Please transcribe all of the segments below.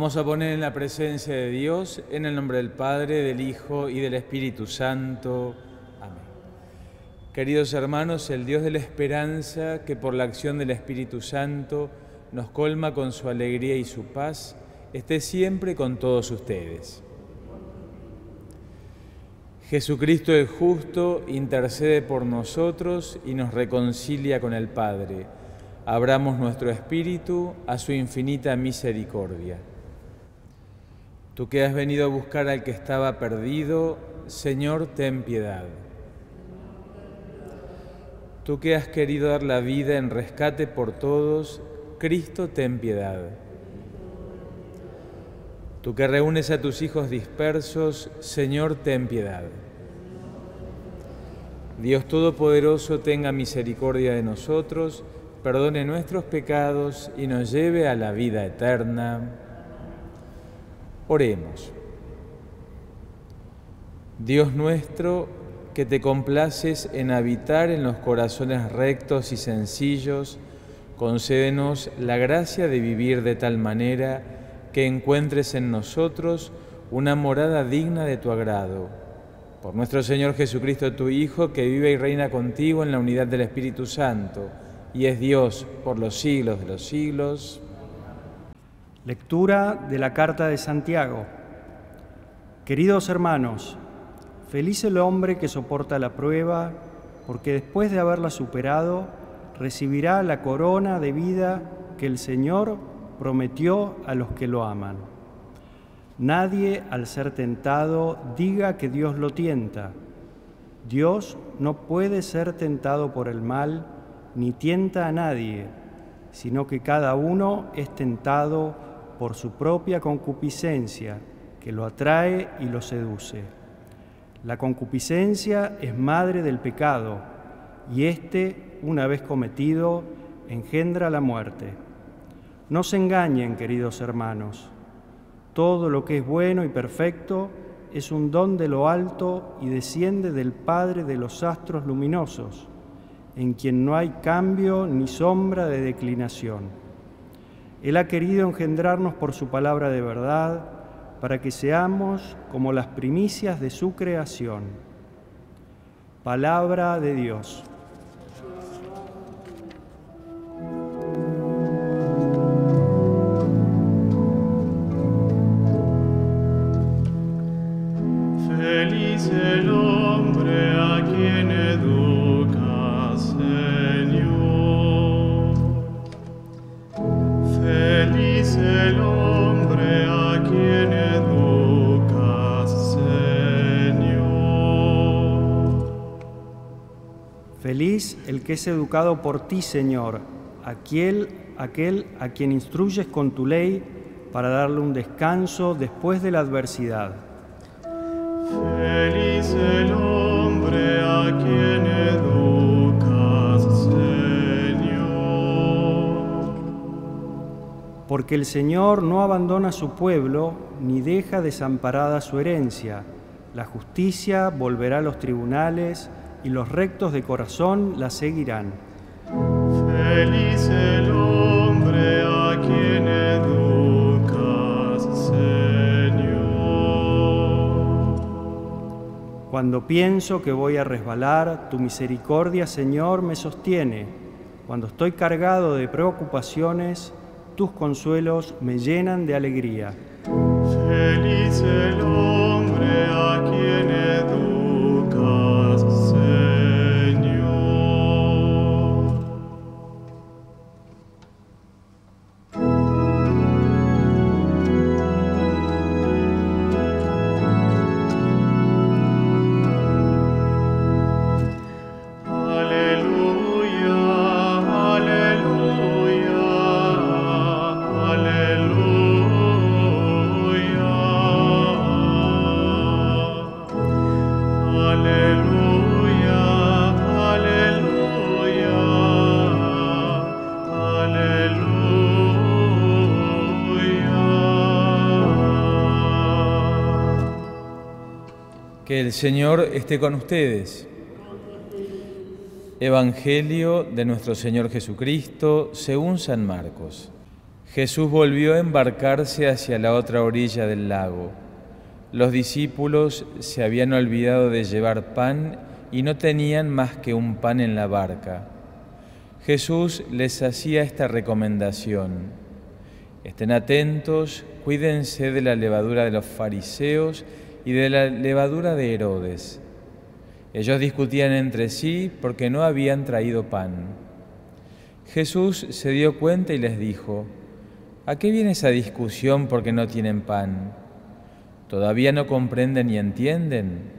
vamos a poner en la presencia de Dios, en el nombre del Padre, del Hijo y del Espíritu Santo. Amén. Queridos hermanos, el Dios de la esperanza, que por la acción del Espíritu Santo nos colma con su alegría y su paz, esté siempre con todos ustedes. Jesucristo el justo intercede por nosotros y nos reconcilia con el Padre. Abramos nuestro espíritu a su infinita misericordia. Tú que has venido a buscar al que estaba perdido, Señor, ten piedad. Tú que has querido dar la vida en rescate por todos, Cristo, ten piedad. Tú que reúnes a tus hijos dispersos, Señor, ten piedad. Dios Todopoderoso tenga misericordia de nosotros, perdone nuestros pecados y nos lleve a la vida eterna. Oremos. Dios nuestro, que te complaces en habitar en los corazones rectos y sencillos, concédenos la gracia de vivir de tal manera que encuentres en nosotros una morada digna de tu agrado. Por nuestro Señor Jesucristo, tu Hijo, que vive y reina contigo en la unidad del Espíritu Santo, y es Dios por los siglos de los siglos. Lectura de la carta de Santiago. Queridos hermanos, feliz el hombre que soporta la prueba, porque después de haberla superado, recibirá la corona de vida que el Señor prometió a los que lo aman. Nadie al ser tentado diga que Dios lo tienta. Dios no puede ser tentado por el mal, ni tienta a nadie, sino que cada uno es tentado por su propia concupiscencia, que lo atrae y lo seduce. La concupiscencia es madre del pecado, y éste, una vez cometido, engendra la muerte. No se engañen, queridos hermanos. Todo lo que es bueno y perfecto es un don de lo alto y desciende del Padre de los astros luminosos, en quien no hay cambio ni sombra de declinación. Él ha querido engendrarnos por su palabra de verdad, para que seamos como las primicias de su creación. Palabra de Dios. Feliz el que es educado por ti, Señor, aquel, aquel a quien instruyes con tu ley para darle un descanso después de la adversidad. Feliz el hombre a quien educas, Señor. Porque el Señor no abandona su pueblo ni deja desamparada su herencia. La justicia volverá a los tribunales y los rectos de corazón la seguirán. Feliz el hombre a quien educas, Señor. Cuando pienso que voy a resbalar, tu misericordia, Señor, me sostiene. Cuando estoy cargado de preocupaciones, tus consuelos me llenan de alegría. Feliz el hombre a el Señor esté con ustedes. Evangelio de nuestro Señor Jesucristo según San Marcos. Jesús volvió a embarcarse hacia la otra orilla del lago. Los discípulos se habían olvidado de llevar pan y no tenían más que un pan en la barca. Jesús les hacía esta recomendación. Estén atentos, cuídense de la levadura de los fariseos y de la levadura de Herodes. Ellos discutían entre sí porque no habían traído pan. Jesús se dio cuenta y les dijo, ¿a qué viene esa discusión porque no tienen pan? ¿Todavía no comprenden y entienden?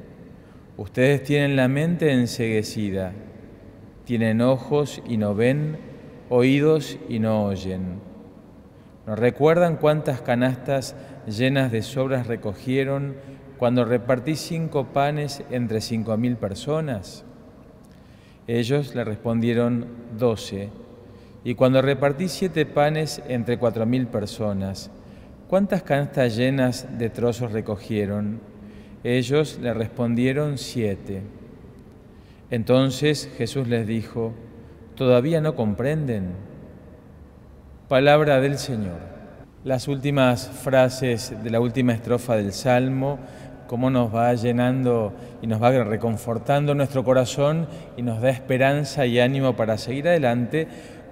Ustedes tienen la mente enseguecida, tienen ojos y no ven, oídos y no oyen. ¿No recuerdan cuántas canastas llenas de sobras recogieron cuando repartí cinco panes entre cinco mil personas? Ellos le respondieron doce. Y cuando repartí siete panes entre cuatro mil personas, ¿cuántas canastas llenas de trozos recogieron? Ellos le respondieron siete. Entonces Jesús les dijo, ¿todavía no comprenden? Palabra del Señor. Las últimas frases de la última estrofa del Salmo, cómo nos va llenando y nos va reconfortando nuestro corazón y nos da esperanza y ánimo para seguir adelante,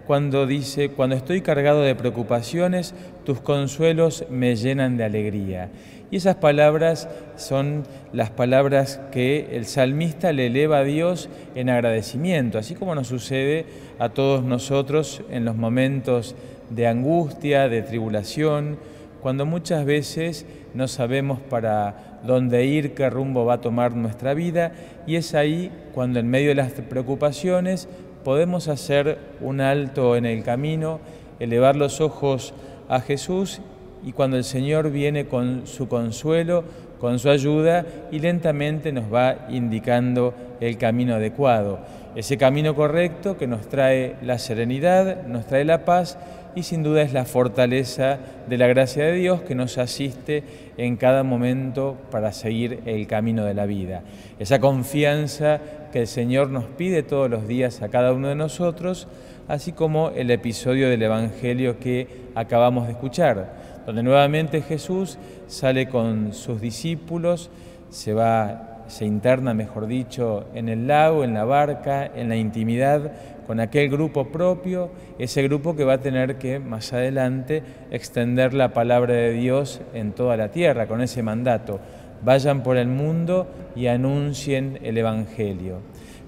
cuando dice, cuando estoy cargado de preocupaciones, tus consuelos me llenan de alegría. Y esas palabras son las palabras que el salmista le eleva a Dios en agradecimiento, así como nos sucede a todos nosotros en los momentos de angustia, de tribulación, cuando muchas veces no sabemos para dónde ir, qué rumbo va a tomar nuestra vida, y es ahí cuando en medio de las preocupaciones podemos hacer un alto en el camino, elevar los ojos a Jesús y cuando el Señor viene con su consuelo, con su ayuda y lentamente nos va indicando el camino adecuado, ese camino correcto que nos trae la serenidad, nos trae la paz y sin duda es la fortaleza de la gracia de Dios que nos asiste en cada momento para seguir el camino de la vida. Esa confianza que el Señor nos pide todos los días a cada uno de nosotros, así como el episodio del Evangelio que acabamos de escuchar, donde nuevamente Jesús sale con sus discípulos, se va se interna, mejor dicho, en el lago, en la barca, en la intimidad con aquel grupo propio, ese grupo que va a tener que más adelante extender la palabra de Dios en toda la tierra, con ese mandato. Vayan por el mundo y anuncien el Evangelio.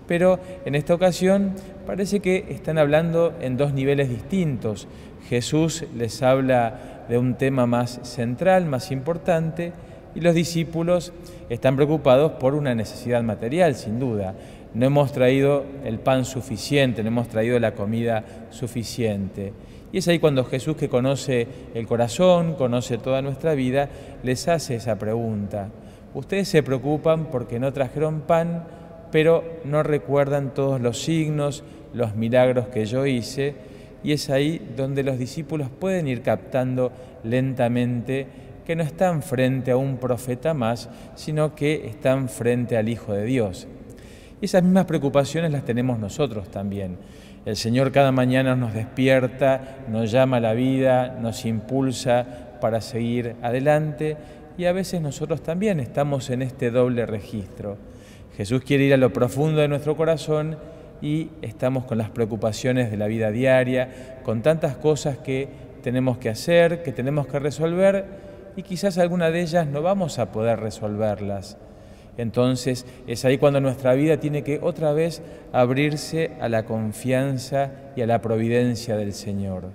Pero en esta ocasión parece que están hablando en dos niveles distintos. Jesús les habla de un tema más central, más importante, y los discípulos están preocupados por una necesidad material, sin duda no hemos traído el pan suficiente, no hemos traído la comida suficiente. Y es ahí cuando Jesús, que conoce el corazón, conoce toda nuestra vida, les hace esa pregunta. Ustedes se preocupan porque no trajeron pan, pero no recuerdan todos los signos, los milagros que yo hice, y es ahí donde los discípulos pueden ir captando lentamente que no están frente a un profeta más, sino que están frente al Hijo de Dios. Esas mismas preocupaciones las tenemos nosotros también. El Señor cada mañana nos despierta, nos llama a la vida, nos impulsa para seguir adelante y a veces nosotros también estamos en este doble registro. Jesús quiere ir a lo profundo de nuestro corazón y estamos con las preocupaciones de la vida diaria, con tantas cosas que tenemos que hacer, que tenemos que resolver y quizás alguna de ellas no vamos a poder resolverlas entonces es ahí cuando nuestra vida tiene que otra vez abrirse a la confianza y a la providencia del Señor.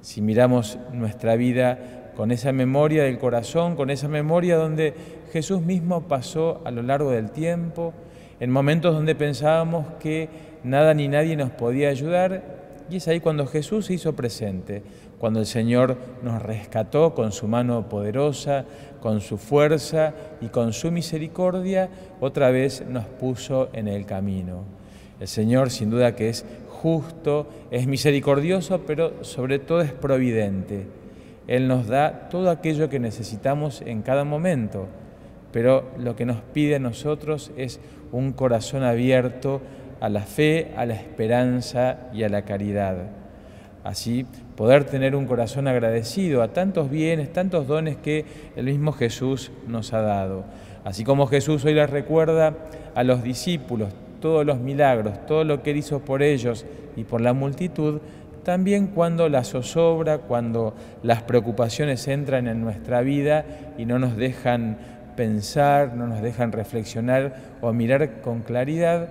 Si miramos nuestra vida con esa memoria del corazón, con esa memoria donde Jesús mismo pasó a lo largo del tiempo, en momentos donde pensábamos que nada ni nadie nos podía ayudar, y es ahí cuando Jesús se hizo presente, cuando el Señor nos rescató con su mano poderosa, con su fuerza y con su misericordia, otra vez nos puso en el camino. El Señor sin duda que es justo, es misericordioso, pero sobre todo es providente. Él nos da todo aquello que necesitamos en cada momento. pero lo que nos pide a nosotros es un corazón abierto a la fe, a la esperanza y a la caridad. Así, poder tener un corazón agradecido a tantos bienes, tantos dones que el mismo Jesús nos ha dado. Así como Jesús hoy les recuerda a los discípulos todos los milagros, todo lo que él hizo por ellos y por la multitud, también cuando la zozobra, cuando las preocupaciones entran en nuestra vida y no nos dejan pensar, no nos dejan reflexionar o mirar con claridad,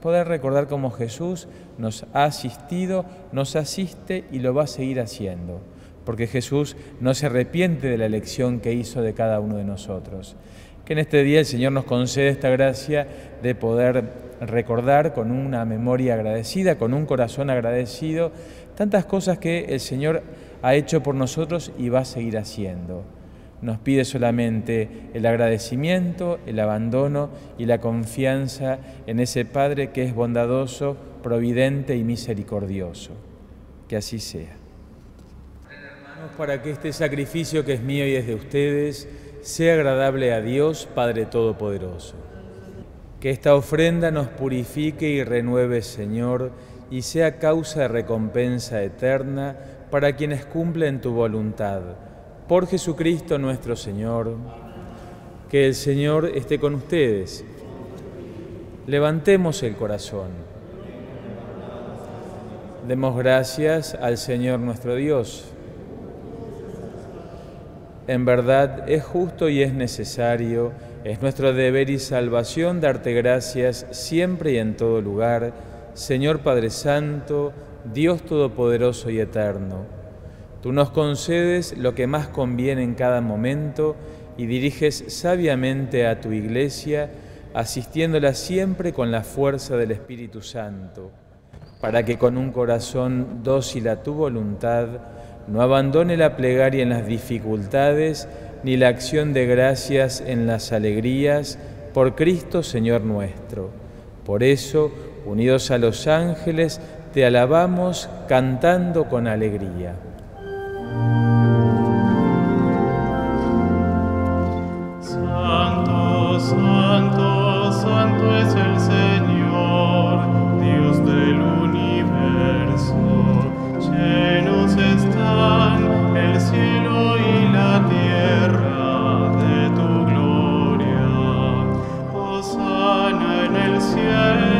poder recordar cómo Jesús nos ha asistido, nos asiste y lo va a seguir haciendo, porque Jesús no se arrepiente de la elección que hizo de cada uno de nosotros. Que en este día el Señor nos concede esta gracia de poder recordar con una memoria agradecida, con un corazón agradecido, tantas cosas que el Señor ha hecho por nosotros y va a seguir haciendo nos pide solamente el agradecimiento, el abandono y la confianza en ese Padre que es bondadoso, providente y misericordioso. Que así sea. Hermanos, para que este sacrificio que es mío y es de ustedes sea agradable a Dios Padre Todopoderoso. Que esta ofrenda nos purifique y renueve, Señor, y sea causa de recompensa eterna para quienes cumplen tu voluntad por Jesucristo nuestro Señor. Que el Señor esté con ustedes. Levantemos el corazón. Demos gracias al Señor nuestro Dios. En verdad es justo y es necesario, es nuestro deber y salvación darte gracias siempre y en todo lugar, Señor Padre Santo, Dios Todopoderoso y Eterno Tú nos concedes lo que más conviene en cada momento y diriges sabiamente a tu iglesia, asistiéndola siempre con la fuerza del Espíritu Santo, para que con un corazón dócil a tu voluntad no abandone la plegaria en las dificultades ni la acción de gracias en las alegrías, por Cristo Señor nuestro. Por eso, unidos a los ángeles, te alabamos cantando con alegría. Santo, Santo, Santo es el Señor, Dios del Universo, llenos están el cielo y la tierra de tu gloria. Os sana en el cielo.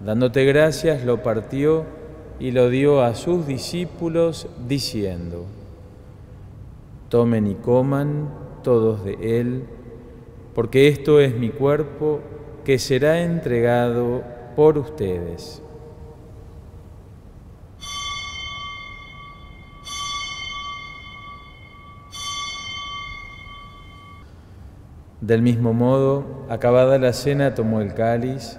Dándote gracias, lo partió y lo dio a sus discípulos, diciendo, Tomen y coman todos de él, porque esto es mi cuerpo que será entregado por ustedes. Del mismo modo, acabada la cena, tomó el cáliz,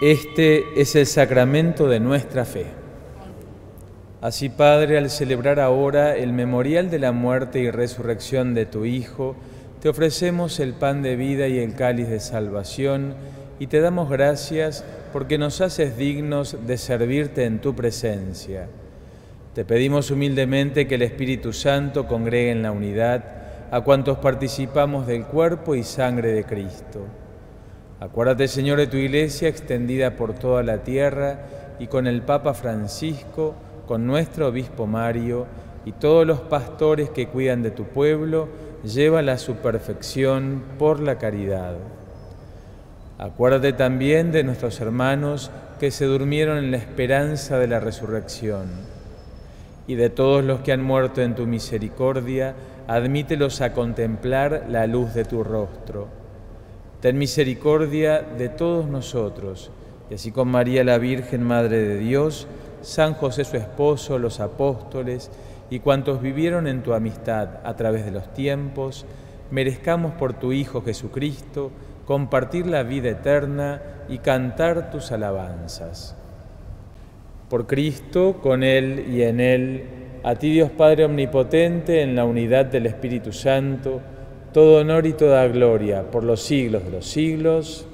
Este es el sacramento de nuestra fe. Así, Padre, al celebrar ahora el memorial de la muerte y resurrección de tu Hijo, te ofrecemos el pan de vida y el cáliz de salvación y te damos gracias porque nos haces dignos de servirte en tu presencia. Te pedimos humildemente que el Espíritu Santo congregue en la unidad a cuantos participamos del cuerpo y sangre de Cristo. Acuérdate, Señor, de tu iglesia extendida por toda la tierra y con el Papa Francisco, con nuestro obispo Mario y todos los pastores que cuidan de tu pueblo, llévala a su perfección por la caridad. Acuérdate también de nuestros hermanos que se durmieron en la esperanza de la resurrección. Y de todos los que han muerto en tu misericordia, admítelos a contemplar la luz de tu rostro. Ten misericordia de todos nosotros, y así con María la Virgen, Madre de Dios, San José su esposo, los apóstoles y cuantos vivieron en tu amistad a través de los tiempos, merezcamos por tu Hijo Jesucristo, compartir la vida eterna y cantar tus alabanzas. Por Cristo, con Él y en Él, a ti Dios Padre Omnipotente, en la unidad del Espíritu Santo, todo honor y toda gloria por los siglos de los siglos.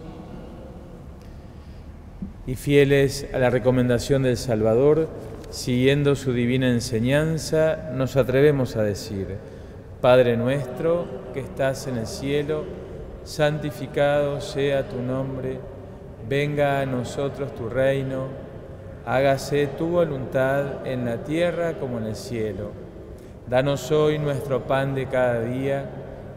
Y fieles a la recomendación del Salvador, siguiendo su divina enseñanza, nos atrevemos a decir, Padre nuestro que estás en el cielo, santificado sea tu nombre, venga a nosotros tu reino, hágase tu voluntad en la tierra como en el cielo. Danos hoy nuestro pan de cada día,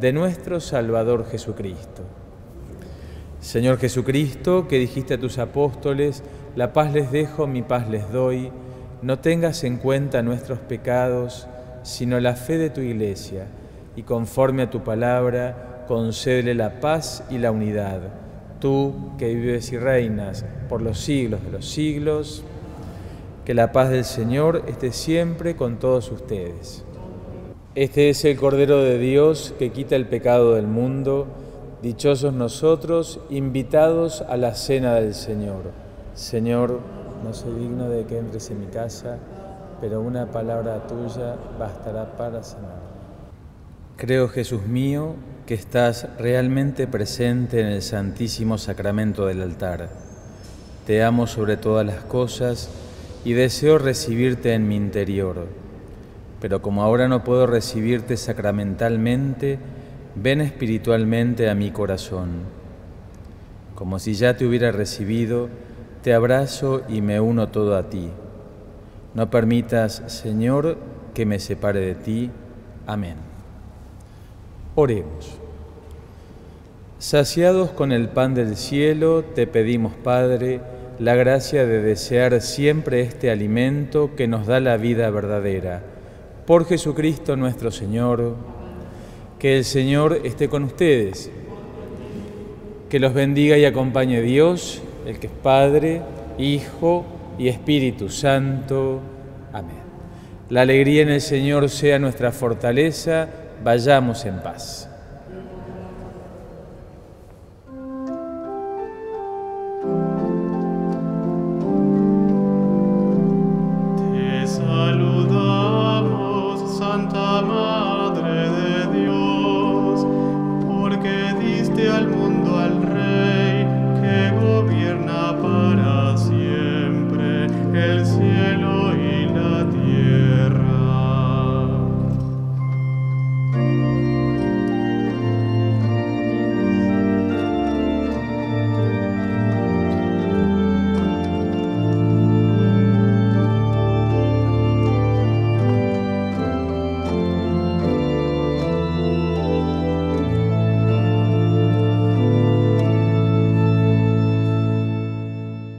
de nuestro Salvador Jesucristo. Señor Jesucristo, que dijiste a tus apóstoles, la paz les dejo, mi paz les doy, no tengas en cuenta nuestros pecados, sino la fe de tu iglesia, y conforme a tu palabra, concédele la paz y la unidad tú que vives y reinas por los siglos de los siglos, que la paz del Señor esté siempre con todos ustedes. Este es el Cordero de Dios que quita el pecado del mundo. Dichosos nosotros, invitados a la cena del Señor. Señor, no soy digno de que entres en mi casa, pero una palabra tuya bastará para sanar. Creo, Jesús mío, que estás realmente presente en el Santísimo Sacramento del altar. Te amo sobre todas las cosas y deseo recibirte en mi interior. Pero como ahora no puedo recibirte sacramentalmente, ven espiritualmente a mi corazón. Como si ya te hubiera recibido, te abrazo y me uno todo a ti. No permitas, Señor, que me separe de ti. Amén. Oremos. Saciados con el pan del cielo, te pedimos, Padre, la gracia de desear siempre este alimento que nos da la vida verdadera. Por Jesucristo nuestro Señor, que el Señor esté con ustedes, que los bendiga y acompañe Dios, el que es Padre, Hijo y Espíritu Santo. Amén. La alegría en el Señor sea nuestra fortaleza vayamos en paz.